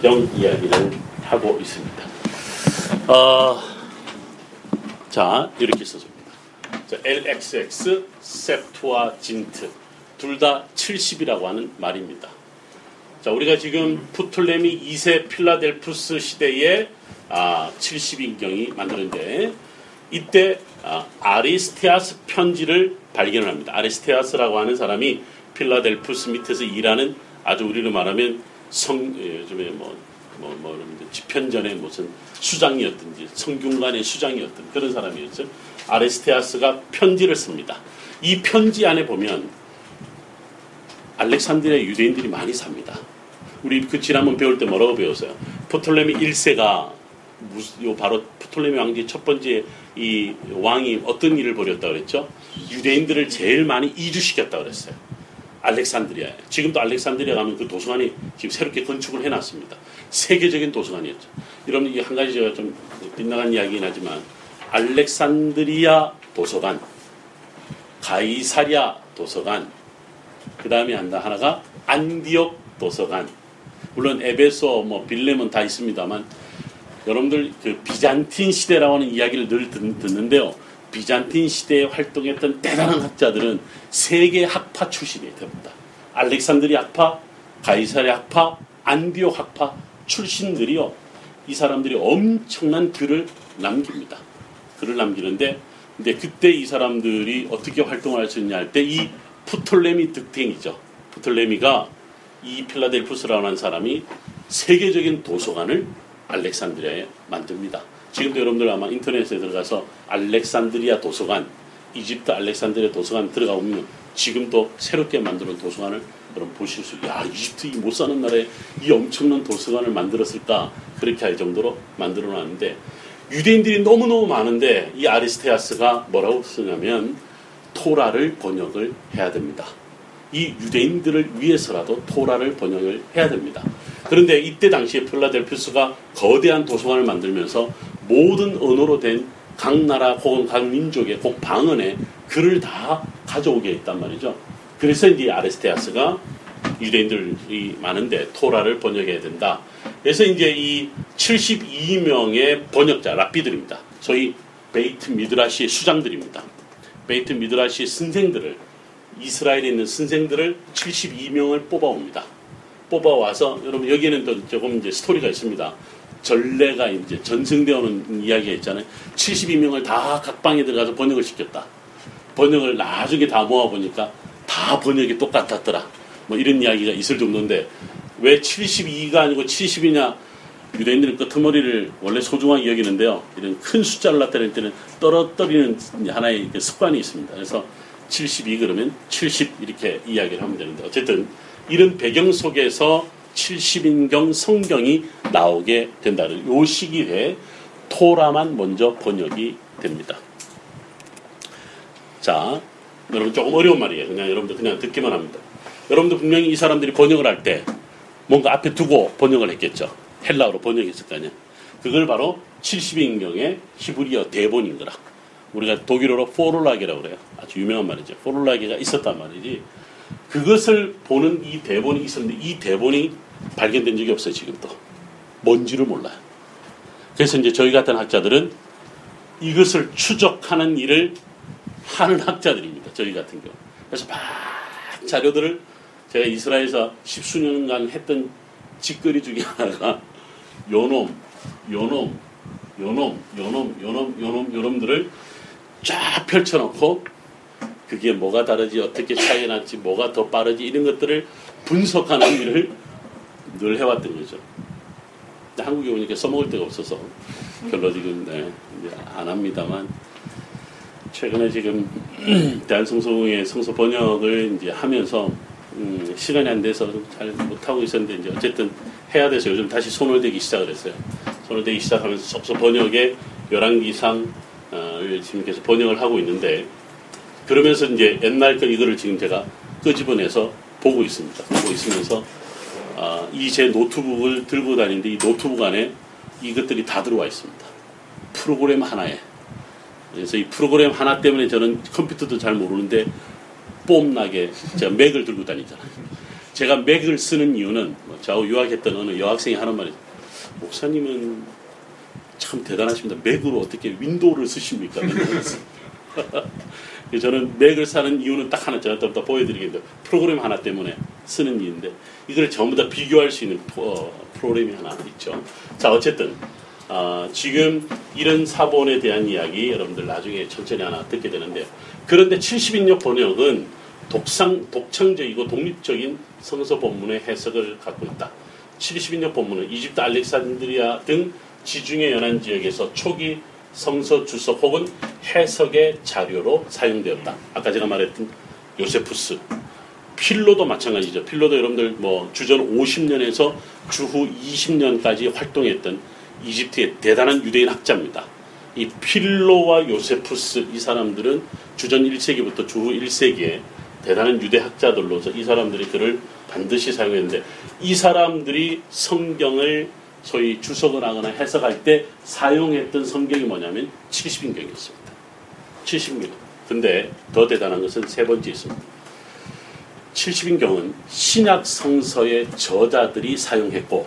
경 이야기를 하고 있습니다. 어, 자, 이렇게 써줍니다. 자, LXX, 세프트와 진트. 둘 다 70이라고 하는 말입니다. 자, 우리가 지금 프톨레미 2세 필라델푸스 시대에 아, 70인경이 만드는데 이때 아, 아리스테아스 편지를 발견을 합니다. 아리스테아스라고 하는 사람이 필라델푸스 밑에서 일하는 아주 우리로 말하면 성 예, 요즘에 뭐 뭐, 뭐, 집현전의 무슨 수장이었든지 성균관의 수장이었던 그런 사람이었죠. 아리스테아스가 편지를 씁니다. 이 편지 안에 보면 알렉산드리아 유대인들이 많이 삽니다. 우리 그 지난번 배울 때 뭐라고 배웠어요? 프톨레미 1세가 요 바로 프톨레미 왕조 첫 번째 이 왕이 어떤 일을 벌였다 그랬죠? 유대인들을 제일 많이 이주시켰다 그랬어요. 알렉산드리아에. 지금도 알렉산드리아 가면 그 도서관이 지금 새롭게 건축을 해놨습니다. 세계적인 도서관이었죠. 여러분 이게 한 가지 제가 좀 빗나간 이야기긴 하지만 알렉산드리아 도서관, 가이사랴 도서관, 그 다음에 하나가 안디옥 도서관. 물론 에베소, 뭐 빌레몬 다 있습니다만 여러분들 그 비잔틴 시대라고 하는 이야기를 늘 듣 는데요. 비잔틴 시대에 활동했던 대단한 학자들은 세계 학파 출신이 됩니다. 알렉산드리 학파, 가이사리 학파, 안디옥 학파 출신들이요. 이 사람들이 엄청난 글을 남깁니다. 글을 남기는데 근데 그때 이 사람들이 어떻게 활동을 할수 있냐 할 때 이 프톨레미 득탱이죠. 프톨레미가 이 필라델푸스라는 사람이 세계적인 도서관을 알렉산드리아에 만듭니다. 지금도 여러분들 아마 인터넷에 들어가서 알렉산드리아 도서관, 이집트 알렉산드리아 도서관 들어가 보면 지금도 새롭게 만드는 도서관을 여러분 보실 수, 야 이집트 이 못 사는 나라에 이 엄청난 도서관을 만들었을까 그렇게 할 정도로 만들어 놨는데 유대인들이 너무너무 많은데 이 아리스테아스가 뭐라고 쓰냐면 토라를 번역을 해야 됩니다. 이 유대인들을 위해서라도 토라를 번역을 해야 됩니다. 그런데 이때 당시에 필라델푸스가 거대한 도서관을 만들면서 모든 언어로 된 각 나라 혹은 각 민족의 꼭 방언에 글을 다 가져오게 했단 말이죠. 그래서 이제 아리스테아스가 유대인들이 많은데 토라를 번역해야 된다. 그래서 이제 이 72명의 번역자 랍비들입니다. 소위 베이트 미드라시의 수장들입니다. 베이트 미드라시의 선생들을 이스라엘에 있는 선생들을 72명을 뽑아옵니다. 뽑아와서 여러분 여기에는 또 조금 이제 스토리가 있습니다. 전례가 이제 전승되어 오는 이야기가 있잖아요. 72명을 다 각 방에 들어가서 번역을 시켰다. 번역을 나중에 다 모아보니까 다 번역이 똑같았더라. 뭐 이런 이야기가 있을 정도인데 왜 72가 아니고 70이냐 유대인들은 끄트머리를 원래 소중하게 여기는데요. 이런 큰 숫자를 나타낼 때는 떨어뜨리는 하나의 습관이 있습니다. 그래서 72 그러면 70 이렇게 이야기를 하면 되는데 어쨌든 이런 배경 속에서 70인경 성경이 나오게 된다는 요 시기에 토라만 먼저 번역이 됩니다. 자, 여러분 조금 어려운 말이에요. 그냥 여러분들 그냥 듣기만 합니다. 여러분들 분명히 이 사람들이 번역을 할 때 뭔가 앞에 두고 번역을 했겠죠. 헬라어로 번역했을 거 아니에요. 그걸 바로 70인경의 히브리어 대본인 거라. 우리가 독일어로 포롤라게라고 그래요. 아주 유명한 말이죠. 포롤라게가 있었단 말이지. 그것을 보는 이 대본이 있었는데 이 대본이 발견된 적이 없어요, 지금도. 뭔지를 몰라요. 그래서 이제 저희 같은 학자들은 이것을 추적하는 일을 하는 학자들입니다. 저희 같은 경우. 그래서 막 자료들을 제가 이스라엘에서 십수년간 했던 짓거리 중에 하나가 요놈, 요놈, 요놈, 요놈, 요놈, 요놈, 요놈들을 쫙 펼쳐놓고 그게 뭐가 다르지, 어떻게 차이 났지, 뭐가 더 빠르지, 이런 것들을 분석하는 일을 늘 해왔던 거죠. 한국에 오니까 써먹을 데가 없어서 별로 지금 네, 안 합니다만 최근에 지금 대한성서공의 성서 번역을 이제 하면서 음, 시간이 안 돼서 잘 못하고 있었는데 이제 어쨌든 해야 돼서 요즘 다시 손을 대기 시작을 했어요. 손을 대기 시작하면서 성서 번역의 열왕기상 어, 지금 계속 번역을 하고 있는데 그러면서 이제 옛날 거 이거를 지금 제가 끄집어내서 보고 있습니다. 보고 있으면서 아, 이제 노트북을 들고 다니는데 이 노트북 안에 이것들이 다 들어와 있습니다. 프로그램 하나에. 그래서 이 프로그램 하나 때문에 저는 컴퓨터도 잘 모르는데 폼나게 제가 맥을 들고 다니잖아요. 제가 맥을 쓰는 이유는 뭐 저하고 유학했던 어느 여학생이 하는 말이 목사님은 참 대단하십니다. 맥으로 어떻게 윈도우를 쓰십니까? 저는 맥을 사는 이유는 딱 하나 제가 또 보여드리겠는데 프로그램 하나 때문에 쓰는 이유인데 이걸 전부 다 비교할 수 있는 어, 프로그램이 하나 있죠. 자 어쨌든 어, 지금 이런 사본에 대한 이야기 여러분들 나중에 천천히 하나 듣게 되는데요. 그런데 70인역 번역은 독상, 독창적이고 독립적인 성서 본문의 해석을 갖고 있다. 70인역 본문은 이집트 알렉산드리아 등 지중해 연안 지역에서 초기 성서 주석 혹은 해석의 자료로 사용되었다. 아까 제가 말했던 요세푸스, 필로도 마찬가지죠. 필로도 여러분들 뭐 주전 50년에서 주후 20년까지 활동했던 이집트의 대단한 유대인 학자입니다. 이 필로와 요세푸스 이 사람들은 주전 1세기부터 주후 1세기에 대단한 유대 학자들로서 이 사람들이 글을 반드시 사용했는데 이 사람들이 성경을 소위 주석을 하거나 해석할 때 사용했던 성경이 뭐냐면 70인경이었습니다. 70인경. 근데 더 대단한 것은 세 번째 있습니다. 70인경은 신약 성서의 저자들이 사용했고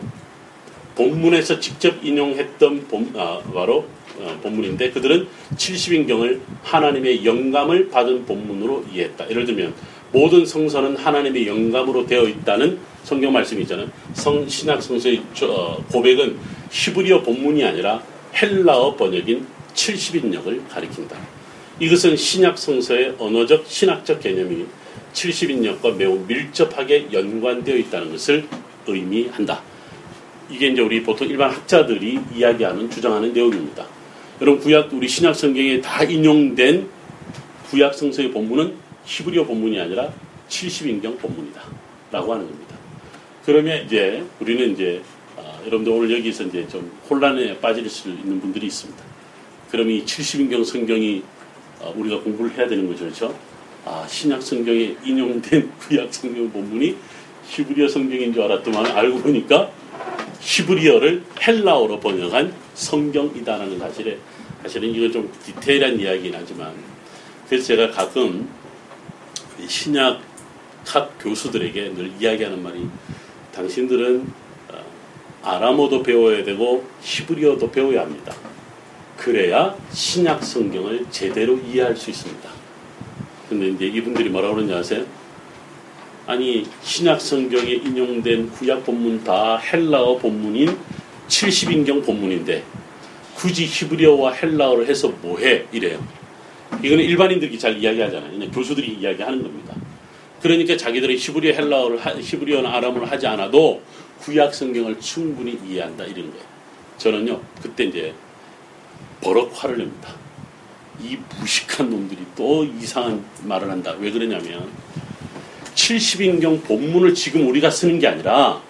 본문에서 직접 인용했던 본, 아, 바로 어, 본문인데 그들은 70인경을 하나님의 영감을 받은 본문으로 이해했다. 예를 들면 모든 성서는 하나님의 영감으로 되어 있다는 성경 말씀이 있잖아요. 성, 신약 성서의 어, 고백은 히브리어 본문이 아니라 헬라어 번역인 70인역을 가리킨다. 이것은 신약 성서의 언어적 신학적 개념이 70인역과 매우 밀접하게 연관되어 있다는 것을 의미한다. 이게 이제 우리 보통 일반 학자들이 이야기하는 주장하는 내용입니다. 여러분 구약 우리 신약 성경에 다 인용된 구약 성서의 본문은 히브리어 본문이 아니라 70인경 본문이다. 라고 하는 겁니다. 그러면 이제 우리는 이제 아, 여러분들 오늘 여기서 이제 좀 혼란에 빠질 수 있는 분들이 있습니다. 그러면 이 70인경 성경이 아, 우리가 공부를 해야 되는 거죠. 그렇죠? 아, 신약 성경에 인용된 구약 성경 본문이 히브리어 성경인 줄 알았더만 알고 보니까 히브리어를 헬라어로 번역한 성경이다라는 사실에 사실은 이건 좀 디테일한 이야기긴 하지만 그래서 제가 가끔 신약 학 교수들에게 늘 이야기하는 말이 당신들은 어, 아람어도 배워야 되고 히브리어도 배워야 합니다. 그래야 신약 성경을 제대로 이해할 수 있습니다. 근데 이제 이분들이 뭐라고 그러는지 아세요? 아니 신약 성경에 인용된 구약 본문 다 헬라어 본문인 70인경 본문인데 굳이 히브리어와 헬라어를 해서 뭐해 이래요. 이거는 일반인들이 잘 이야기하잖아요. 교수들이 이야기하는 겁니다. 그러니까 자기들이 히브리어 헬라어를 히브리어나 아람어를 하지 않아도 구약 성경을 충분히 이해한다 이런 거예요. 저는요 그때 이제 버럭 화를 냅니다. 이 무식한 놈들이 또 이상한 말을 한다. 왜 그러냐면 70인경 본문을 지금 우리가 쓰는 게 아니라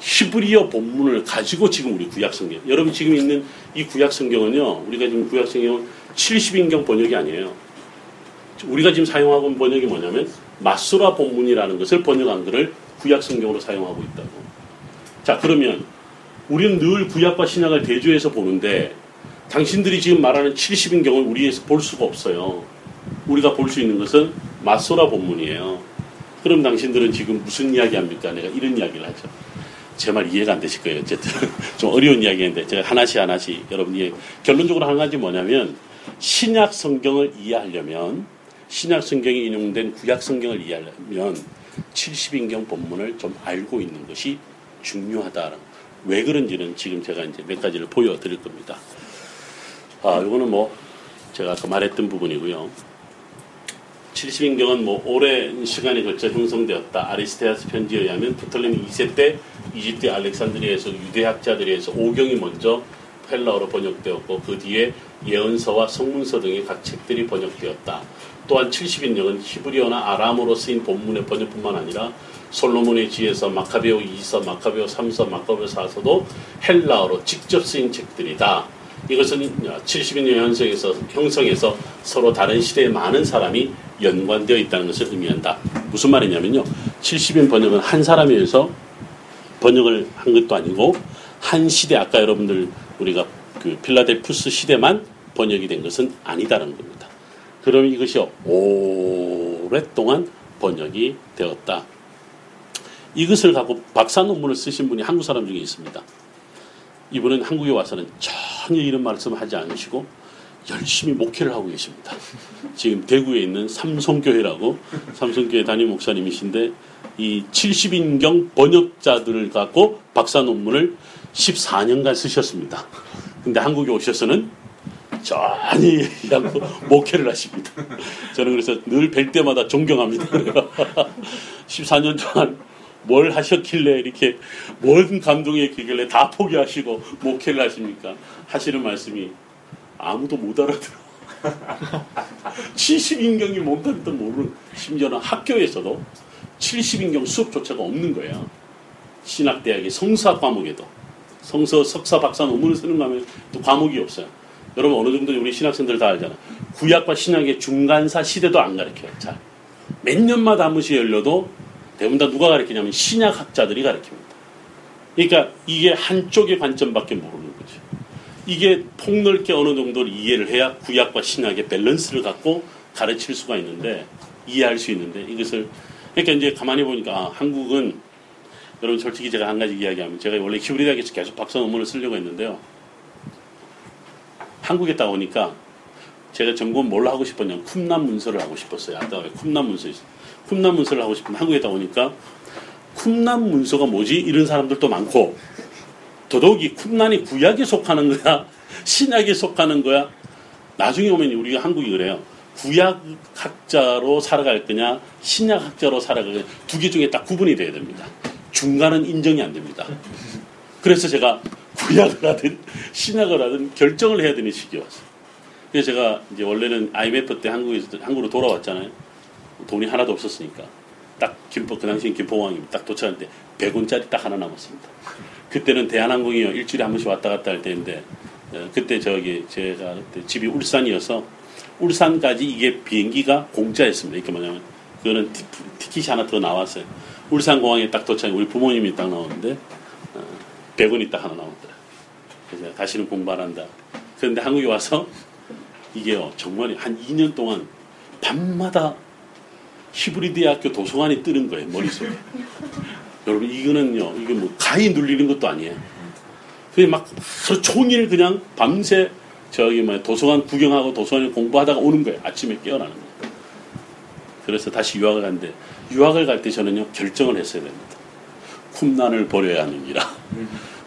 히브리어 본문을 가지고 지금 우리 구약 성경 여러분 지금 있는 이 구약 성경은요 우리가 지금 구약 성경은 70인경 번역이 아니에요. 우리가 지금 사용하고 있는 번역이 뭐냐면 마수라 본문이라는 것을 번역한 글을 구약 성경으로 사용하고 있다고. 자 그러면 우리는 늘 구약과 신약을 대조해서 보는데 당신들이 지금 말하는 70인경을 우리에서 볼 수가 없어요. 우리가 볼 수 있는 것은 마소라 본문이에요. 그럼 당신들은 지금 무슨 이야기 합니까? 내가 이런 이야기를 하죠. 제 말 이해가 안 되실 거예요. 어쨌든 좀 어려운 이야기인데 제가 하나씩 하나씩 여러분 이해 결론적으로 한 가지 뭐냐면 신약 성경을 이해하려면 신약 성경에 인용된 구약 성경을 이해하려면 70인경 본문을 좀 알고 있는 것이 중요하다. 왜 그런지는 지금 제가 이제 몇 가지를 보여드릴 겁니다. 아, 이거는 뭐 제가 아까 말했던 부분이고요. 70인경은 뭐 오랜 시간에 걸쳐 형성되었다. 아리스테아스 편지에 의하면 프톨레미 2세 때 이집트 알렉산드리아에서 유대학자들에서 오경이 먼저 헬라어로 번역되었고 그 뒤에 예언서와 성문서 등의 각 책들이 번역되었다. 또한 70인경은 히브리어나 아람어로 쓰인 본문의 번역뿐만 아니라 솔로몬의 지에서 마카베오 2서, 마카베오 3서, 마카베오 4서도 헬라어로 직접 쓰인 책들이다. 이것은 70년 형성에서, 형성에서 서로 다른 시대에 많은 사람이 연관되어 있다는 것을 의미한다. 무슨 말이냐면요. 70인 번역은 한 사람에 의해서 번역을 한 것도 아니고 한 시대 아까 여러분들 우리가 그 필라델푸스 시대만 번역이 된 것은 아니다라는 겁니다. 그럼 이것이 오랫동안 번역이 되었다. 이것을 갖고 박사 논문을 쓰신 분이 한국 사람 중에 있습니다. 이분은 한국에 와서는 전혀 이런 말씀을 하지 않으시고 열심히 목회를 하고 계십니다. 지금 대구에 있는 삼성교회라고 삼성교회 담임 목사님이신데 이 70인경 번역자들을 갖고 박사 논문을 14년간 쓰셨습니다. 근데 한국에 오셔서는 전혀 않고 목회를 하십니다. 저는 그래서 늘 뵐 때마다 존경합니다. 14년 동안 뭘 하셨길래 이렇게 뭔 감동이 있길래 다 포기하시고 목회를 하십니까? 하시는 말씀이 아무도 못 알아들어. 70인경이 뭔가도 모르는 심지어는 학교에서도 70인경 수업조차가 없는 거예요. 신학대학의 성사 과목에도 성서 석사 박사 논문을 쓰는 거면 또 과목이 없어요. 여러분 어느 정도 우리 신학생들 다 알잖아. 구약과 신약의 중간사 시대도 안 가르쳐요. 잘. 몇 년마다 한 번씩 열려도 대부분 다 누가 가르치냐면 신약학자들이 가르칩니다. 그러니까 이게 한쪽의 관점밖에 모르는 거죠. 이게 폭넓게 어느 정도를 이해를 해야 구약과 신약의 밸런스를 갖고 가르칠 수가 있는데 이해할 수 있는데 이것을 그러니까 이제 가만히 보니까 아, 한국은 여러분 솔직히 제가 한 가지 이야기하면 제가 원래 히브리 대학에서 계속 박사 논문을 쓰려고 했는데요. 한국에 딱 오니까 제가 전공 뭘 하고 싶었냐면 쿰남 문서를 하고 싶었어요. 아까 왜 쿰남 문서 있어요. 쿰남 문서를 하고 싶은데 한국에 딱 오니까 쿰남 문서가 뭐지? 이런 사람들도 많고 더더욱이 쿰난이 구약에 속하는 거야? 신약에 속하는 거야? 나중에 오면 우리가 한국이 그래요. 구약학자로 살아갈 거냐, 신약학자로 살아갈 거냐, 두 개 중에 딱 구분이 돼야 됩니다. 중간은 인정이 안 됩니다. 그래서 제가 구약을 하든 신약을 하든 결정을 해야 되는 시기에 왔어요. 그래서 제가 이제 원래는 IMF 때 한국에서 한국으로 돌아왔잖아요. 돈이 하나도 없었으니까 딱 김포 그 당시엔 김포공항이 딱 도착할 때 100원짜리 딱 하나 남았습니다. 그때는 대한항공이요 일주일에 한 번씩 왔다 갔다 할 때인데 어, 그때 저기 제가 그때 집이 울산이어서 울산까지 이게 비행기가 공짜였습니다. 이게 뭐냐면 그거는 티, 티켓이 하나 더 나왔어요. 울산 공항에 딱 도착해 우리 부모님이 딱 나오는데 어, 100원이 딱 하나 나오더라. 그래서 다시는 공부 안 한다. 그런데 한국에 와서 이게요 정말 한 2년 동안 밤마다 히브리 대학교 도서관이 뜨는 거예요 머릿속에. 여러분 이거는요 이게 뭐 가히 눌리는 것도 아니에요. 그냥 막 하루 종일 그냥 밤새 저기 뭐 도서관 구경하고 도서관에 공부하다가 오는 거예요. 아침에 깨어나는 거예요. 그래서 다시 유학을 갔는데 유학을 갈 때 저는요 결정을 했어야 됩니다. 쿰난을 버려야 하느니라.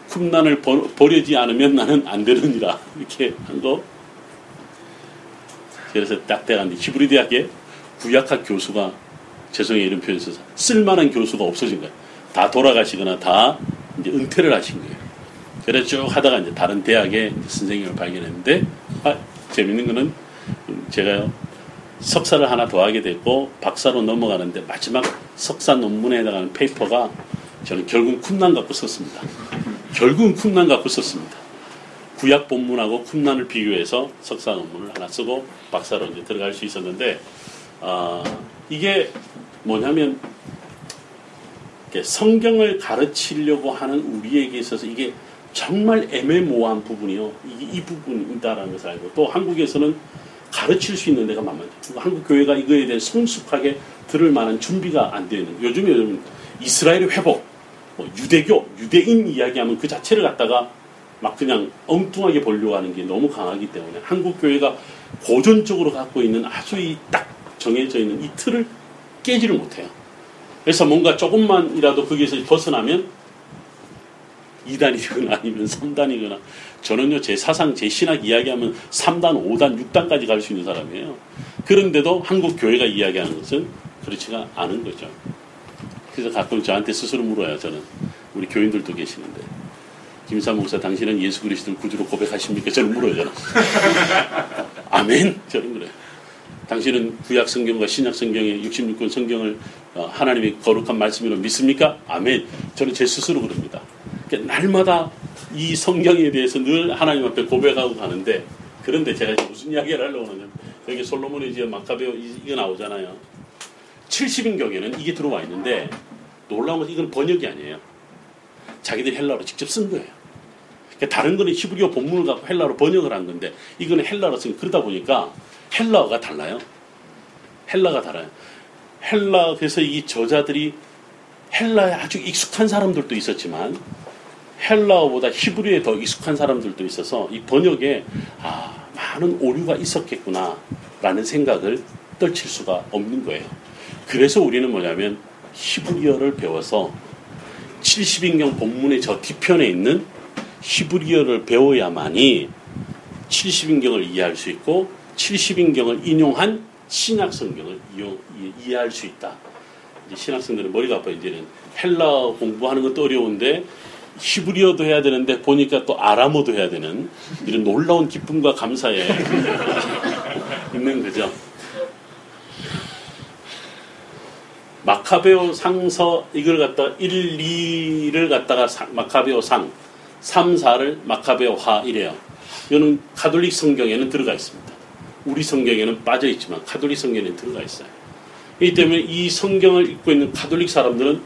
쿰난을 버, 버리지 않으면 나는 안 되느니라. 이렇게 한 거. 그래서 딱 대간데 히브리 대학에 구약학 교수가 죄송해요 이런 표현 써서 쓸만한 교수가 없어진 거예요. 다 돌아가시거나 다 이제 은퇴를 하신 거예요. 그래서 쭉 하다가 이제 다른 대학의 선생님을 발견했는데 아, 재밌는 거는 제가 석사를 하나 더 하게 됐고 박사로 넘어가는데 마지막 석사 논문에 해당하는 페이퍼가 저는 결국 쿰란 갖고 썼습니다. 결국은 쿰란 갖고 썼습니다. 구약 본문하고 쿰란을 비교해서 석사 논문을 하나 쓰고 박사로 이제 들어갈 수 있었는데 아, 이게 뭐냐면 성경을 가르치려고 하는 우리에게 있어서 이게 정말 애매모호한 부분이요. 이, 이 부분이다라는 것을 알고 또 한국에서는 가르칠 수 있는 데가 만만치 한국 교회가 이거에 대해 성숙하게 들을 만한 준비가 안 되어 있는. 요즘에 요즘 이스라엘의 회복, 뭐 유대교, 유대인 이야기하면 그 자체를 갖다가 막 그냥 엉뚱하게 보려고 하는 게 너무 강하기 때문에 한국 교회가 고전적으로 갖고 있는 아주 이 딱 정해져 있는 이 틀을 깨지를 못해요. 그래서 뭔가 조금만이라도 거기에서 벗어나면 2단이거나 아니면 3단이거나 저는요 제 사상 제 신학 이야기하면 3단 5단 6단까지 갈 수 있는 사람이에요. 그런데도 한국 교회가 이야기하는 것은 그렇지가 않은 거죠. 그래서 가끔 저한테 스스로 물어요 저는. 우리 교인들도 계시는데. 김사 목사 당신은 예수 그리스도를 구주로 고백하십니까? 저는 물어요 저는. 아멘! 저는 그래요 당신은 구약 성경과 신약 성경의 66권 성경을 어, 하나님의 거룩한 말씀으로 믿습니까? 아멘. 저는 제 스스로 그럽니다. 그러니까 날마다 이 성경에 대해서 늘 하나님 앞에 고백하고 가는데 그런데 제가 무슨 이야기를 하려고 하냐면 여기 솔로몬의 이제 마카베오 이거 나오잖아요. 70인 경에는 이게 들어와 있는데 놀라운 것은 이건 번역이 아니에요. 자기들이 헬라어로 직접 쓴 거예요. 그러니까 다른 거는 히브리어 본문을 갖고 헬라어로 번역을 한 건데 이거는 헬라어로 쓴 그러다 보니까 헬라어가 달라요. 헬라가 달라요. 헬라 그래서 이 저자들이 헬라에 아주 익숙한 사람들도 있었지만 헬라어보다 히브리에 더 익숙한 사람들도 있어서 이 번역에 아 많은 오류가 있었겠구나라는 생각을 떨칠 수가 없는 거예요. 그래서 우리는 뭐냐면 히브리어를 배워서 70인경 본문의 저 뒤편에 있는 히브리어를 배워야만이 70인경을 이해할 수 있고 70인경을 인용한 신약 성경을 이해할 수 있다. 이제 신학생들은 머리가 아파 이제는 헬라 공부하는 것도 어려운데 히브리어도 해야 되는데 보니까 또 아람어도 해야 되는 이런 놀라운 기쁨과 감사에 있는 거죠. 마카베오 상서 이걸 갖다 1, 2를 갖다가 마카베오 상, 3, 4를 마카베오 하 이래요. 이거는 가톨릭 성경에는 들어가 있습니다. 우리 성경에는 빠져 있지만 가톨릭 성경에는 들어가 있어요. 이 때문에 이 성경을 읽고 있는 가톨릭 사람들은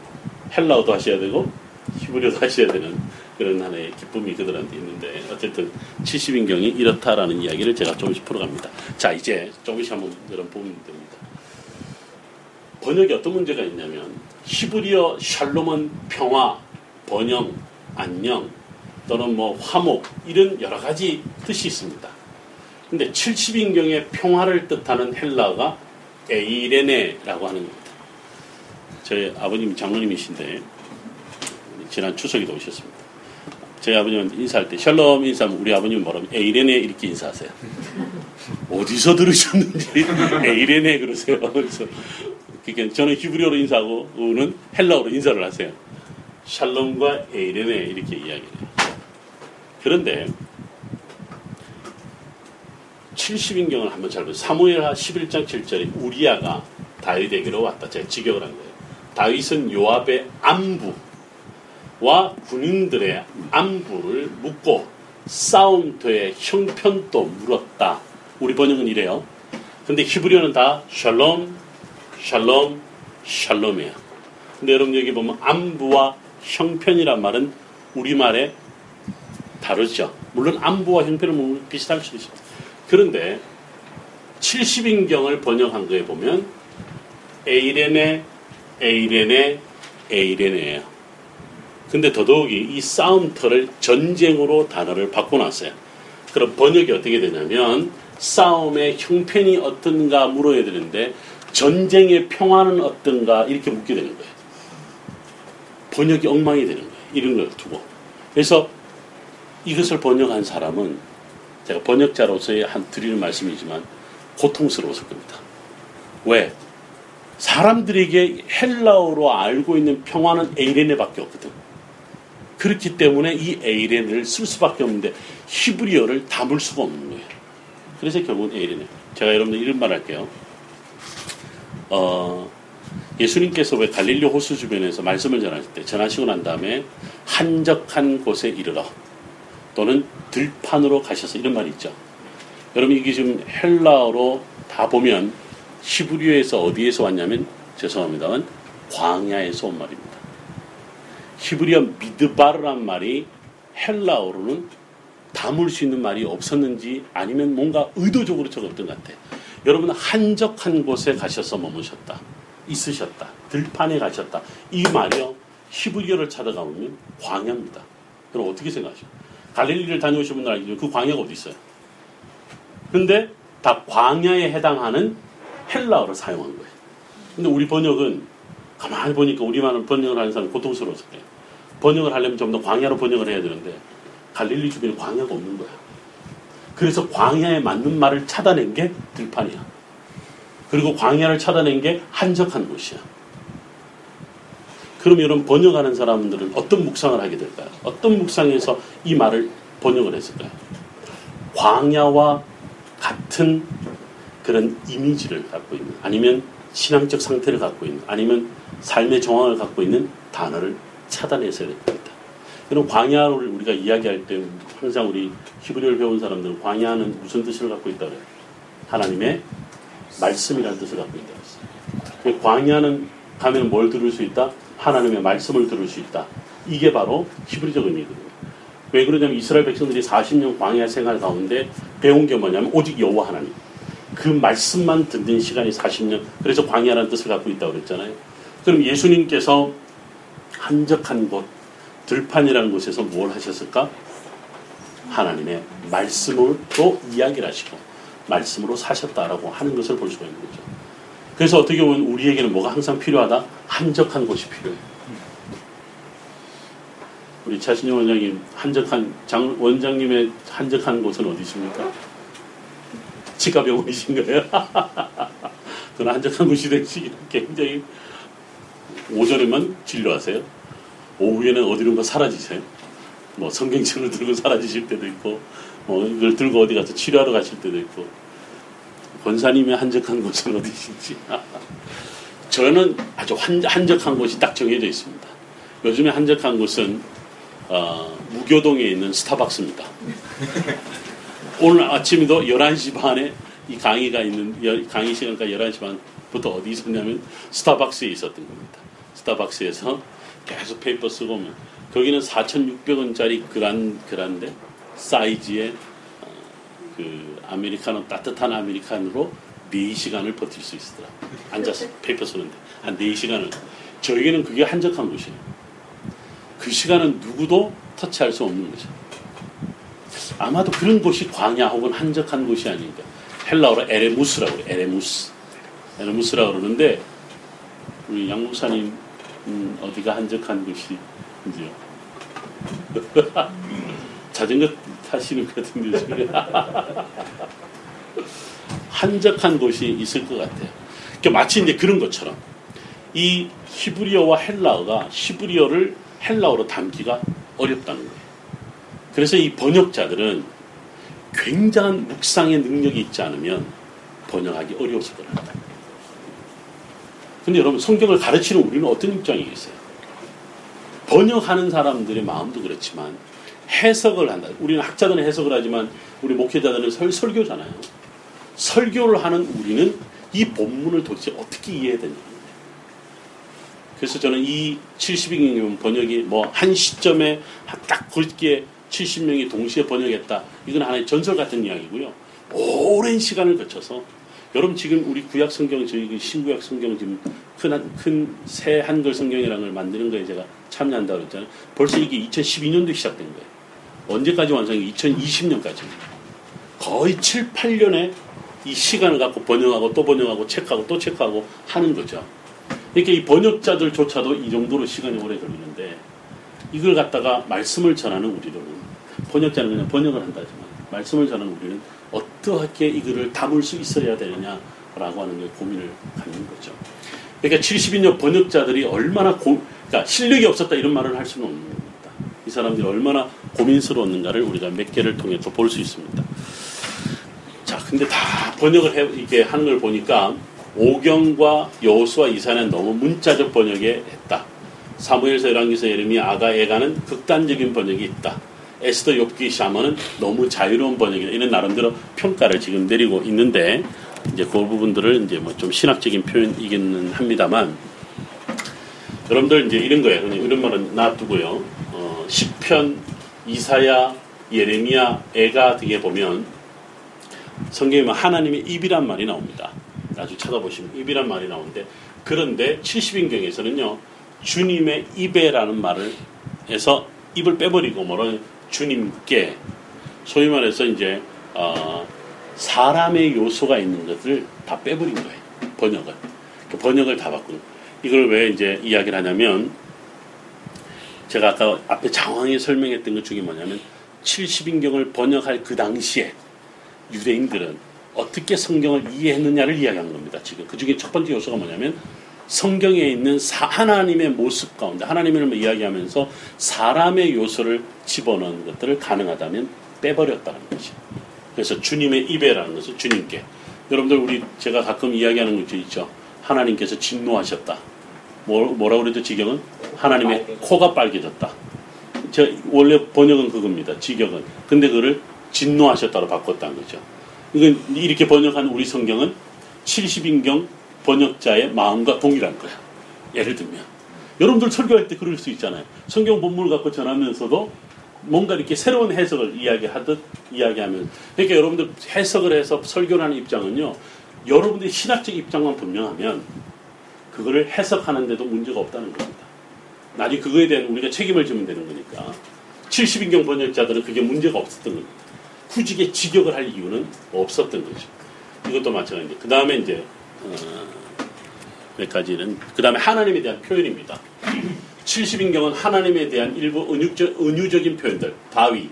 헬라어도 하셔야 되고 히브리어도 하셔야 되는 그런 하나의 기쁨이 그들한테 있는데 어쨌든 70인경이 이렇다라는 이야기를 제가 조금씩 풀어갑니다. 자 이제 조금씩 한번 여러분 보면 됩니다. 번역에 어떤 문제가 있냐면 히브리어 샬롬은 평화, 번영, 안녕 또는 뭐 화목 이런 여러 가지 뜻이 있습니다. 근데 70인경의 평화를 뜻하는 헬라가 에이레네라고 하는 겁니다. 저희 아버님 장로님이신데 지난 추석에도 오셨습니다. 저희 아버님은 인사할 때 샬롬 인사하면 우리 아버님은 뭐라면 에이레네 이렇게 인사하세요. 어디서 들으셨는지 에이레네 그러세요. 그래서 그러니까 저는 히브리어로 인사하고 우는 헬라어로 인사를 하세요. 샬롬과 에이레네 이렇게 이야기해요. 그런데 70인경을 한번 잘 보세요. 사무엘하 11장 7절에 우리아가 다윗에게로 왔다. 제가 직역을 한 거예요. 다윗은 요압의 안부와 군인들의 안부를 묻고 싸움터의 형편도 물었다. 우리 번역은 이래요. 근데 히브리어는 다 샬롬, 샬롬, 샬롬이에요. 근데 여러분 여기 보면 안부와 형편이란 말은 우리말에 다르죠. 물론 안부와 형편은 비슷할 수 있습니다. 그런데 70인경을 번역한 거에 보면 에이레네, 에이레네, 에이레네예요. 근데 더더욱이 이 싸움터를 전쟁으로 단어를 바꿔놨어요. 그럼 번역이 어떻게 되냐면 싸움의 형편이 어떤가 물어야 되는데 전쟁의 평화는 어떤가 이렇게 묻게 되는 거예요. 번역이 엉망이 되는 거예요. 이런 걸 두고. 그래서 이것을 번역한 사람은 제가 번역자로서의 한 드리는 말씀이지만 고통스러웠을 겁니다. 왜? 사람들에게 헬라어로 알고 있는 평화는 에이레네밖에 없거든. 그렇기 때문에 이 에이레네를 쓸 수밖에 없는데 히브리어를 담을 수가 없는 거예요. 그래서 결국은 에이레네. 제가 여러분들 이런 말 할게요. 어, 예수님께서 왜 갈릴리 호수 주변에서 말씀을 전하실 때 전하시고 난 다음에 한적한 곳에 이르러 또는 들판으로 가셔서 이런 말이 있죠. 여러분 이게 지금 헬라어로 다 보면 히브리어에서 어디에서 왔냐면 죄송합니다만 광야에서 온 말입니다. 히브리어 미드바르란 말이 헬라어로는 담을 수 있는 말이 없었는지 아니면 뭔가 의도적으로 적었던 것 같아요. 여러분 한적한 곳에 가셔서 머무셨다. 있으셨다. 들판에 가셨다. 이 말이요. 히브리어를 찾아가보면 광야입니다. 그럼 어떻게 생각하십니까? 갈릴리를 다녀오신 분들 알겠지만 그 광야가 어디 있어요? 근데 다 광야에 해당하는 헬라어를 사용한 거예요. 근데 우리 번역은 가만히 보니까 우리만은 번역을 하는 사람 고통스러웠을 거예요. 번역을 하려면 좀 더 광야로 번역을 해야 되는데 갈릴리 주변에 광야가 없는 거야. 그래서 광야에 맞는 말을 찾아낸 게 들판이야. 그리고 광야를 찾아낸 게 한적한 곳이야. 그럼 여러분 번역하는 사람들은 어떤 묵상을 하게 될까요? 어떤 묵상에서 이 말을 번역을 했을까요? 광야와 같은 그런 이미지를 갖고 있는 아니면 신앙적 상태를 갖고 있는 아니면 삶의 정황을 갖고 있는 단어를 차단해서 야 됩니다. 그럼 광야를 우리가 이야기할 때 항상 우리 히브리어를 배운 사람들은 광야는 무슨 뜻을 갖고 있다 그래요? 하나님의 말씀이라는 뜻을 갖고 있다 그랬어요. 광야는 가면 뭘 들을 수 있다? 하나님의 말씀을 들을 수 있다. 이게 바로 히브리적 의미거든요. 왜 그러냐면 이스라엘 백성들이 40년 광야 생활 가운데 배운 게 뭐냐면 오직 여호와 하나님. 그 말씀만 듣는 시간이 40년. 그래서 광야라는 뜻을 갖고 있다고 그랬잖아요. 그럼 예수님께서 한적한 곳, 들판이라는 곳에서 뭘 하셨을까? 하나님의 말씀으로 이야기를 하시고 말씀으로 사셨다라고 하는 것을 볼 수가 있는 거죠. 그래서 어떻게 보면 우리에게는 뭐가 항상 필요하다? 한적한 곳이 필요해요. 우리 차신영 원장님 한적한 장 원장님의 한적한 곳은 어디 있습니까? 치과병원이신 거예요. 그건 한적한 곳이 되시 굉장히 오전에만 진료하세요. 오후에는 어디론가 사라지세요. 뭐 성경책을 들고 사라지실 때도 있고, 뭐 이걸 들고 어디 가서 치료하러 가실 때도 있고, 권사님의 한적한 곳은 어디신지. 저는 아주 한, 한적한 곳이 딱 정해져 있습니다. 요즘에 한적한 곳은 어, 무교동에 있는 스타벅스입니다. 오늘 아침에도 11시 반에 이 강의가 있는 강의 시간까지 11시 반부터 어디 있었냐면 스타벅스에 있었던 겁니다. 스타벅스에서 계속 페이퍼 쓰고 오면 거기는 4,600원짜리 그란 그란데 사이즈의 어, 그 아메리카노 따뜻한 아메리카노로 4시간을 버틸 수 있더라. 앉아서 페이퍼 쓰는데 한 4시간을 저에게는 그게 한적한 곳이에요. 그 시간은 누구도 터치할 수 없는 거죠. 아마도 그런 곳이 광야 혹은 한적한 곳이 아닌가. 헬라어로 에레무스라고 그래요. 에레무스. 에레무스라고 그러는데 우리 양 목사님 음, 어디가 한적한 곳이 이제요. 자전거 타시는 것 같은데 지금 한적한 곳이 있을 것 같아요. 그러니까 마치 이제 그런 것처럼 이 히브리어와 헬라어가 히브리어를 헬라어로 담기가 어렵다는 거예요. 그래서 이 번역자들은 굉장한 묵상의 능력이 있지 않으면 번역하기 어려웠을 거랍니다. 근데 여러분 성경을 가르치는 우리는 어떤 입장이겠어요? 번역하는 사람들의 마음도 그렇지만 해석을 한다. 우리는 학자들은 해석을 하지만 우리 목회자들은 설, 설교잖아요. 설교를 하는 우리는 이 본문을 도대체 어떻게 이해해야 되냐. 그래서 저는 이 70인 번역이 뭐 한 시점에 딱 그렇게 70명이 동시에 번역했다. 이건 하나의 전설 같은 이야기고요. 오랜 시간을 거쳐서 여러분 지금 우리 구약 성경 저희 그 신구약 성경 지금 큰새 한글 성경이라는 걸 만드는 거에 제가 참여한다 그랬잖아요. 벌써 이게 2012년도 시작된 거예요. 언제까지 완성이 2020년까지. 거의 7, 8년의 이 시간을 갖고 번역하고 또 번역하고 체크하고 또 체크하고 하는 거죠. 이렇게 이 번역자들조차도 이 정도로 시간이 오래 걸리는데 이걸 갖다가 말씀을 전하는 우리로는 번역자는 그냥 번역을 한다지만 말씀을 전하는 우리는 어떻게 이거를 담을 수 있어야 되느냐라고 하는 게 고민을 갖는 거죠. 그러니까 70인년 번역자들이 얼마나 고, 그러니까 실력이 없었다 이런 말을 할 수는 없는 겁니다. 이 사람들이 얼마나 고민스러웠는가를 우리가 몇 개를 통해서 볼 수 있습니다. 자, 근데 다 번역을 해, 이게 하는 걸 보니까 오경과 여호수와 이사는 너무 문자적 번역에 했다. 사무엘서 열왕기서 예레미야 아가 에가는 극단적인 번역이 있다. 에스더 욥기 샤머는 너무 자유로운 번역이다. 이런 나름대로 평가를 지금 내리고 있는데 이제 그 부분들을 이제 뭐 좀 신학적인 표현이기는 합니다만 여러분들 이제 이런 거예요. 이런 말은 놔두고요. 어, 시편, 이사야, 예레미야, 에가 등에 보면 성경에 하나님의 입이란 말이 나옵니다. 아주 찾아보시면 입이란 말이 나오는데 그런데 70인경에서는요 주님의 입에라는 말을 해서 입을 빼버리고 뭐라 주님께. 소위 말해서 이제 어, 사람의 요소가 있는 것을 다 빼버린 거예요. 번역을. 그 번역을 다 바꾼 이걸 왜 이제 이야기를 하냐면 제가 아까 앞에 장황히 설명했던 것 중에 뭐냐면 70인경을 번역할 그 당시에 유대인들은 어떻게 성경을 이해했느냐를 이야기하는 겁니다. 지금 그 중에 첫 번째 요소가 뭐냐면 성경에 있는 사, 하나님의 모습 가운데 하나님을 이야기하면서 사람의 요소를 집어넣는 것들을 가능하다면 빼버렸다는 거죠. 그래서 주님의 입에라는 것은 주님께 여러분들 우리 제가 가끔 이야기하는 것 있죠. 하나님께서 진노하셨다. 뭐, 뭐라 그래도 지경은 하나님의 코가 빨개졌다. 저 원래 번역은 그겁니다. 지경은. 근데 그거를 진노하셨다로 바꿨다는 거죠. 이건 이렇게 번역한 우리 성경은 70인경 번역자의 마음과 동일한 거야. 예를 들면 여러분들 설교할 때 그럴 수 있잖아요. 성경 본문을 갖고 전하면서도 뭔가 이렇게 새로운 해석을 이야기하듯 이야기하면 그러니까 여러분들 해석을 해서 설교를 하는 입장은요. 여러분들의 신학적 입장만 분명하면 그거를 해석하는데도 문제가 없다는 겁니다. 나중에 그거에 대한 우리가 책임을 지면 되는 거니까 70인경 번역자들은 그게 문제가 없었던 겁니다. 후직에 직역을 할 이유는 없었던 거죠. 이것도 마찬가지인데 그 다음에 이제 어, 몇 가지는 그 다음에 하나님에 대한 표현입니다. 70인경은 하나님에 대한 일부 은유적, 은유적인 표현들 바위,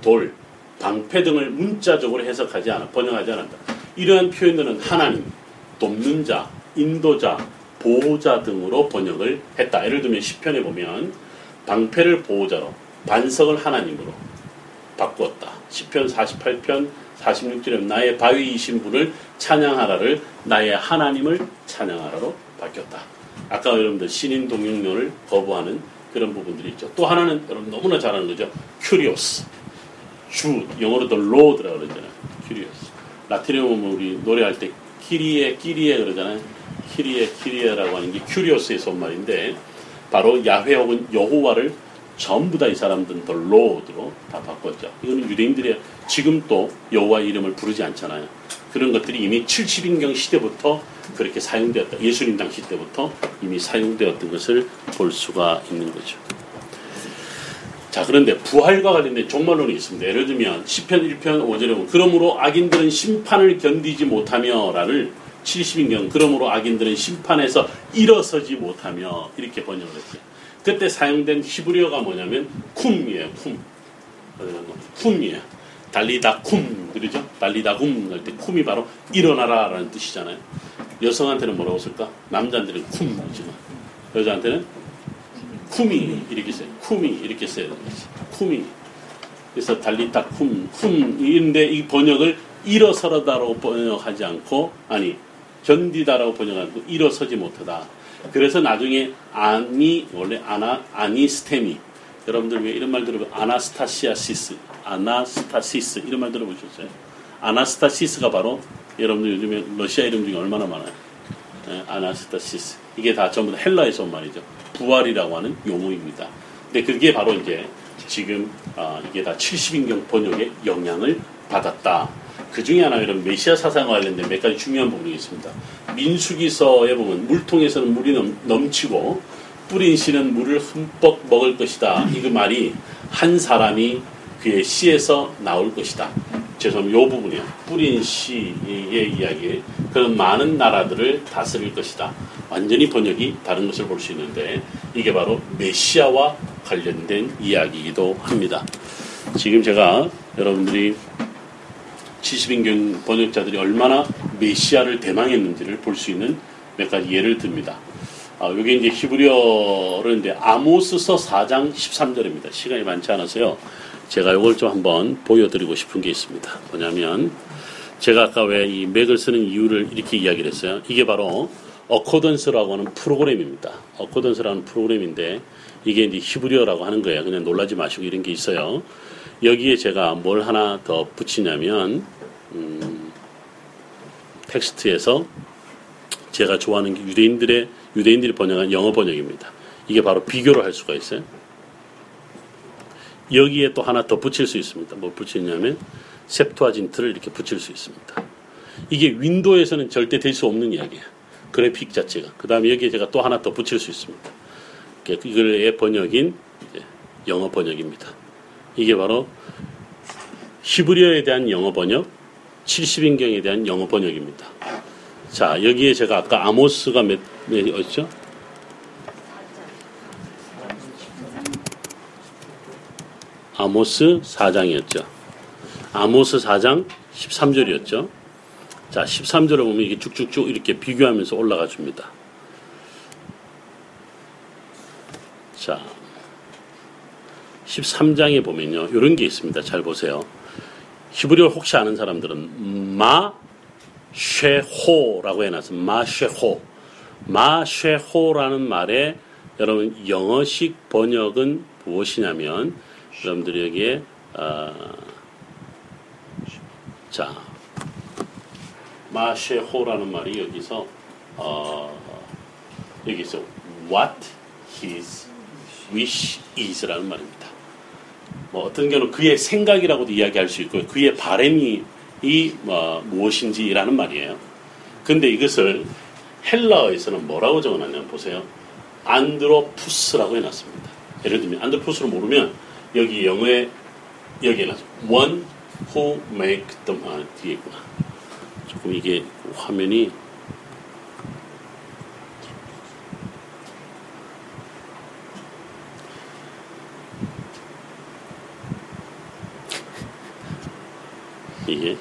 돌, 방패 등을 문자적으로 해석하지 않아 번역하지 않았다. 이러한 표현들은 하나님, 돕는 자, 인도자, 보호자 등으로 번역을 했다. 예를 들면 시편에 보면 방패를 보호자로 반석을 하나님으로 바꾸었다. 시편 48편 46절에 나의 바위이신 분을 찬양하라를 나의 하나님을 찬양하라로 바뀌었다. 아까 여러분들 신인동형론을 거부하는 그런 부분들이 있죠. 또 하나는 여러분 너무나 잘 아는 거죠. 큐리오스. 주 영어로도 Lord라고 그러잖아요. 큐리오스. 라틴어 보면 우리 노래할 때 키리에 키리에 그러잖아요. 키리에 키리에라고 하는 게 큐리오스의 준말인데 바로 야훼 혹은 여호와를 전부 다 이 사람들은 더 로드로 다 바꿨죠. 이거는 유대인들이 지금 또 여호와 이름을 부르지 않잖아요. 그런 것들이 이미 70인경 시대부터 그렇게 사용되었다. 예수님 당시 때부터 이미 사용되었던 것을 볼 수가 있는 거죠. 자, 그런데 부활과 관련된 종말론이 있습니다. 예를 들면 10편 1편 5절에 보면 그러므로 악인들은 심판을 견디지 못하며라를 70인경 그러므로 악인들은 심판에서 일어서지 못하며 이렇게 번역을 했어요. 그때 사용된 히브리어가 뭐냐면 쿰이에요. 쿰. 쿰이에요. 달리다 쿰 그러죠? 달리다 쿰 할 때 쿰이 바로 일어나라라는 뜻이잖아요. 여성한테는 뭐라고 쓸까? 남자한테는 쿰이지만 여자한테는 쿰이 이렇게 써요. 쿰이 이렇게 거지. 쿰이. 그래서 달리다 쿰, 쿰인데 이 번역을 일어서다라고 번역하지 않고 아니 견디다라고 번역하고 일어서지 못하다. 그래서 나중에 아니 원래 아나 아니스테미 여러분들 왜 이런 말 들어보 아나스타시아시스 아나스타시스 이런 말 들어보셨어요? 아나스타시스가 바로 여러분들 요즘에 러시아 이름 중에 얼마나 많아요? 네, 아나스타시스 이게 다 전부 다 헬라에서 온 말이죠. 부활이라고 하는 용어입니다. 근데 그게 바로 이제 지금 아, 이게 다 70인경 번역의 영향을 받았다. 그 중에 하나 이런 메시아 사상과 관련된 몇 가지 중요한 부분이 있습니다. 민수기서에 보면 물통에서는 물이 넘, 치고 뿌린 씨는 물을 흠뻑 먹을 것이다. 이 그 말이 한 사람이 그의 씨에서 나올 것이다. 죄송합니다. 이 부분이요. 뿌린 씨의 이야기. 그런 많은 나라들을 다스릴 것이다. 완전히 번역이 다른 것을 볼 수 있는데 이게 바로 메시아와 관련된 이야기이기도 합니다. 지금 제가 여러분들이 70인경 번역자들이 얼마나 메시아를 대망했는지를 볼 수 있는 몇 가지 예를 듭니다. 아, 여기 이제 히브리어를 이제 아모스서 4장 13절입니다. 시간이 많지 않아서요. 제가 이걸 좀 한번 보여드리고 싶은 게 있습니다. 뭐냐면 제가 아까 왜 이 맥을 쓰는 이유를 이렇게 이야기를 했어요. 이게 바로 어코던스라고 하는 프로그램입니다. 어코던스라는 프로그램인데 이게 이제 히브리어라고 하는 거예요. 그냥 놀라지 마시고 이런 게 있어요. 여기에 제가 뭘 하나 더 붙이냐면 음, 텍스트에서 제가 좋아하는 게 유대인들의 유대인들이 번역한 영어 번역입니다. 이게 바로 비교를 할 수가 있어요. 여기에 또 하나 더 붙일 수 있습니다. 뭐 붙이냐면 셉투아진트를 이렇게 붙일 수 있습니다. 이게 윈도우에서는 절대 될 수 없는 이야기야. 그래픽 자체가. 그 다음에 여기에 제가 또 하나 더 붙일 수 있습니다. 이걸의 번역인 영어 번역입니다. 이게 바로 히브리어에 대한 영어 번역, 70인경에 대한 영어 번역입니다. 자, 여기에 제가 아까 아모스가 몇, 몇였죠? 아모스 4장이었죠. 아모스 4장 13절이었죠. 자, 13절을 보면 이게 쭉쭉쭉 이렇게 비교하면서 올라가 줍니다. 자, 13장에 보면요. 이런 게 있습니다. 잘 보세요. 히브리어 혹시 아는 사람들은 마 쉐 호라고 해놨어. 마 쉐 호. 마 쉐 호라는 말에 여러분 영어식 번역은 무엇이냐면 여러분들이 여기에 어, 자 마쉐호라는 말이 여기서 어, 여기서 what his wish is라는 말입니다. 뭐 어떤 경우는 그의 생각이라고도 이야기할 수 있고 그의 바램이 뭐 무엇인지라는 말이에요. 근데 이것을 헬라어에서는 뭐라고 적어놨냐면 보세요. 안드로푸스라고 해놨습니다. 예를 들면 안드로푸스를 모르면 여기 영어에 여기 해놨어. One who make them 아 뒤에 있구나. 조금 이게 화면이 이게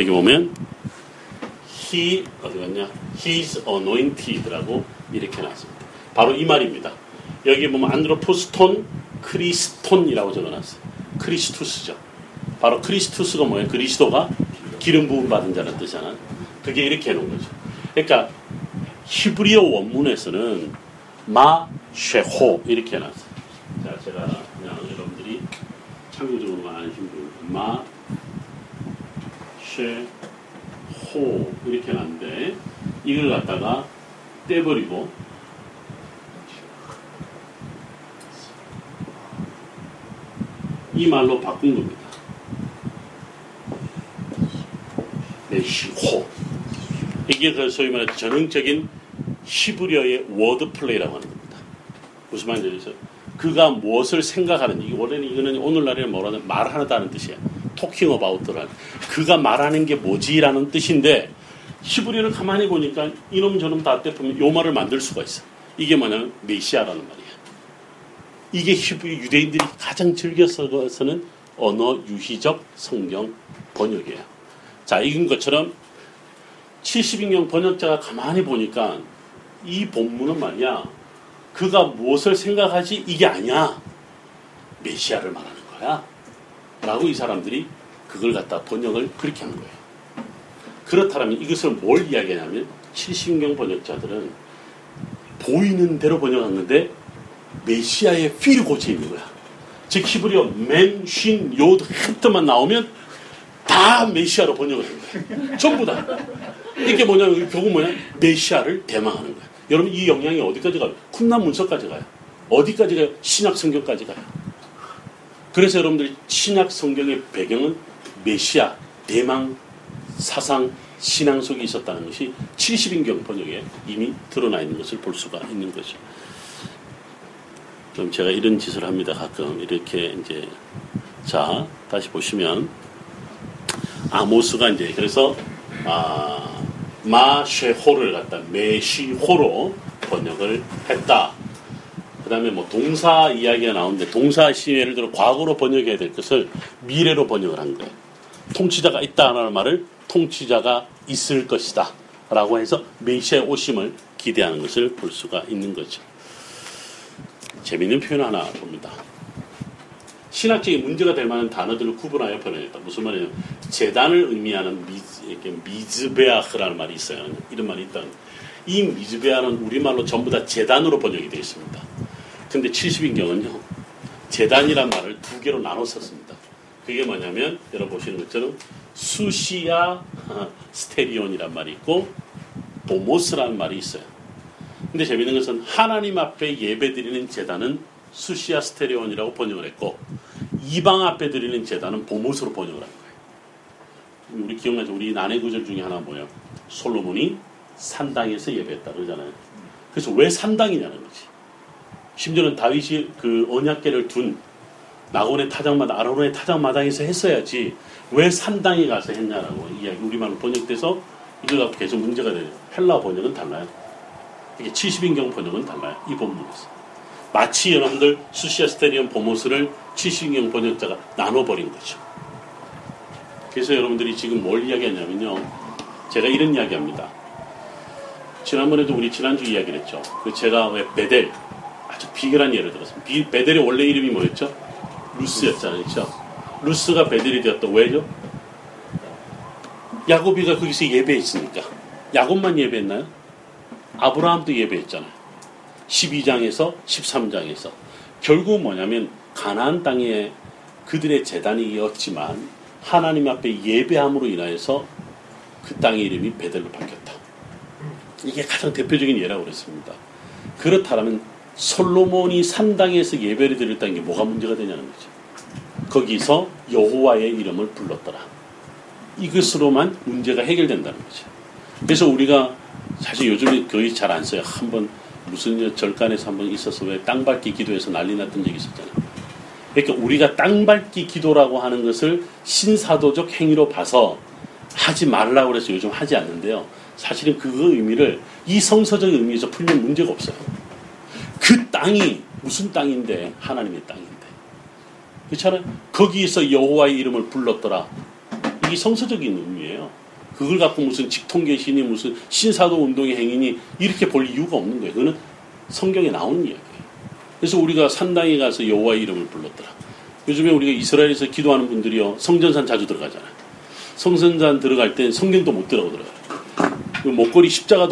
여기 보면 he 어디 갔냐? He's anointed라고 이렇게 나왔습니다. 바로 이 말입니다. 여기 보면 안드로포스톤 크리스톤이라고 적어놨어요. 크리스투스죠. 바로 크리스투스가 뭐예요? 그리스도가 기름 부음 받은 자는 뜻이잖아. 그게 이렇게 해놓은 거죠. 그러니까 히브리어 원문에서는 마 쉐호 이렇게 해놨어요. 자, 제가 그냥 여러분들이 참고적으로만 아시면 마 쉐호 이렇게 해놨는데 이걸 갖다가 떼버리고 이 말로 바꾼 겁니다. 메시호. 이게 그 소위 말하는 전형적인 히브리어의 word play라고 하는 겁니다. 무슨 말인지 알죠? 그가 무엇을 생각하는지, 이게 원래는 이거는 오늘날에 뭐라는 말하다는 뜻이야. talking about더라. 그가 말하는 게 뭐지라는 뜻인데 히브리어를 가만히 보니까 이놈 저놈 다 떼보면 요 말을 만들 수가 있어. 이게 뭐냐면 메시아라는 말이야. 이게 히브리 유대인들이 가장 즐겨 써서는 언어 유희적 성경 번역이에요. 자, 이긴 것처럼 70인경 번역자가 가만히 보니까 이 본문은 말이야. 그가 무엇을 생각하지 이게 아니야. 메시아를 말하는 거야. 라고 이 사람들이 그걸 갖다 번역을 그렇게 한 거예요. 그렇다면 이것을 뭘 이야기하냐면 70인경 번역자들은 보이는 대로 번역한 건데 메시아의 필이 고쳐 있는 거야. 즉 히브리어 멤, 쉰, 요드, 헤트만 나오면 다 메시아로 번역을 하는 거야. 전부 다. 이게 뭐냐면 결국 뭐냐? 메시아를 대망하는 거야. 여러분 이 영향이 어디까지 가요? 쿰란 문서까지 가요. 어디까지 가요? 신약 성경까지 가요. 그래서 여러분들이 신약 성경의 배경은 메시아, 대망, 사상, 신앙 속에 있었다는 것이 70인경 번역에 이미 드러나 있는 것을 볼 수가 있는 거죠. 그럼 제가 이런 짓을 합니다. 가끔 이렇게 이제 자 다시 보시면 아모스가 이제 그래서 아, 마쉐호를 갖다 메시호로 번역을 했다. 그 다음에 뭐 동사 이야기가 나오는데 동사 시 예를 들어 과거로 번역해야 될 것을 미래로 번역을 한 거예요. 통치자가 있다라는 말을 통치자가 있을 것이다. 라고 해서 메시아의 오심을 기대하는 것을 볼 수가 있는 거죠. 재미있는 표현 하나 봅니다. 신학적인 문제가 될 만한 단어들을 구분하여 번역했다. 무슨 말이냐면 재단을 의미하는 미즈베아흐라는 말이 있어요. 이런 말이 있다. 이 미즈베아는 우리말로 전부 다 재단으로 번역이 되어 있습니다. 근데 70인경은요. 재단이란 말을 두 개로 나눠 썼습니다. 그게 뭐냐면 여러분 보시는 것처럼 수시아 스테리온이란 말이 있고 보모스라는 말이 있어요. 근데 재밌는 것은 하나님 앞에 예배드리는 재단은 수시아 스테레온이라고 번역을 했고 이방 앞에 드리는 재단은 보모스로 번역을 한 거예요. 우리 기억나죠? 우리 난해 구절 중에 하나 뭐예요? 솔로몬이 산당에서 예배했다 그러잖아요. 그래서 왜 산당이냐는 거지. 심지어는 다윗이 그 언약계를 둔 나곤의 타작마당, 아론의 타작마당에서 했어야지 왜 산당에 가서 했냐라고 이야기 우리말로 번역돼서 이걸 갖고 계속 문제가 되죠. 헬라 번역은 달라요. 이게 70인경 번역은 달라요. 이 본문에서. 마치 여러분들 수시아 스테리온 보모스를 70인경 번역자가 나눠버린 거죠. 그래서 여러분들이 지금 뭘 이야기하냐면요. 제가 이런 이야기 합니다. 지난번에도 우리 지난주 이야기를 했죠. 그 제가 왜 베델, 아주 비결한 예를 들었습니다. 비, 베델의 원래 이름이 뭐였죠? 루스였잖아요. 그렇죠? 루스가 베델이 되었다. 왜죠? 야곱이가 거기서 예배했으니까. 야곱만 예배했나요? 아브라함도 예배했잖아요. 12장에서 13장에서. 결국 뭐냐면 가나안 땅에 그들의 재단이었지만 하나님 앞에 예배함으로 인하여서 그 땅의 이름이 베델로 바뀌었다. 이게 가장 대표적인 예라고 그랬습니다. 그렇다면 솔로몬이 산당에서 예배를 드렸다는 게 뭐가 문제가 되냐는 거죠. 거기서 여호와의 이름을 불렀더라. 이것으로만 문제가 해결된다는 거죠. 그래서 우리가 사실 요즘에 거의 잘 안 써요. 한번 무슨 절간에서 한번 있어서 왜 땅 밟기 기도에서 난리 났던 적이 있었잖아요. 그러니까 우리가 땅 밟기 기도라고 하는 것을 신사도적 행위로 봐서 하지 말라고 그래서 요즘 하지 않는데요. 사실은 그 의미를 이 성서적 의미에서 풀면 문제가 없어요. 그 땅이 무슨 땅인데 하나님의 땅인데 그렇잖아요. 거기에서 여호와의 이름을 불렀더라. 이게 성서적인 의미예요. 그걸 갖고 무슨 직통계시니 무슨 신사도 운동의 행위니 이렇게 볼 이유가 없는 거예요. 그거는 성경에 나오는 이야기예요. 그래서 우리가 산당에 가서 여호와의 이름을 불렀더라. 요즘에 우리가 이스라엘에서 기도하는 분들이요 성전산 자주 들어가잖아요. 성전산 들어갈 땐 성경도 못 들어가고 들어가요. 그 목걸이 십자가도